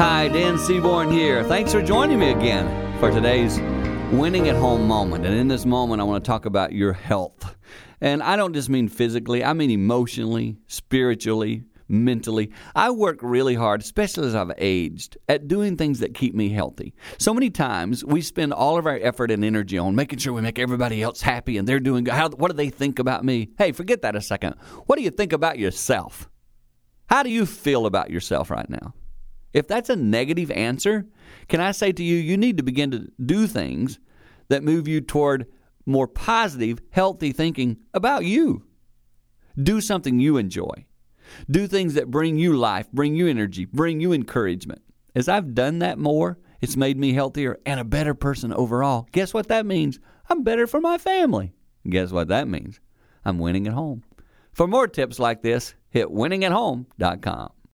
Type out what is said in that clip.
Hi, Dan Seaborn here. Thanks for joining me again for today's winning at home moment. And in this moment, I want to talk about your health. And I don't just mean physically, I mean emotionally, spiritually, mentally. I work really hard, especially as I've aged, at doing things that keep me healthy. So many times we spend all of our effort and energy on making sure we make everybody else happy and they're doing how what do they think about me? Hey, forget that a second. What do you think about yourself? How do you feel about yourself right now? If that's a negative answer, can I say to you, you need to begin to do things that move you toward more positive, healthy thinking about you. Do something you enjoy. Do things that bring you life, bring you energy, bring you encouragement. As I've done that more, it's made me healthier and a better person overall. Guess what that means? I'm better for my family. Guess what that means? I'm winning at home. For more tips like this, hit winningathome.com.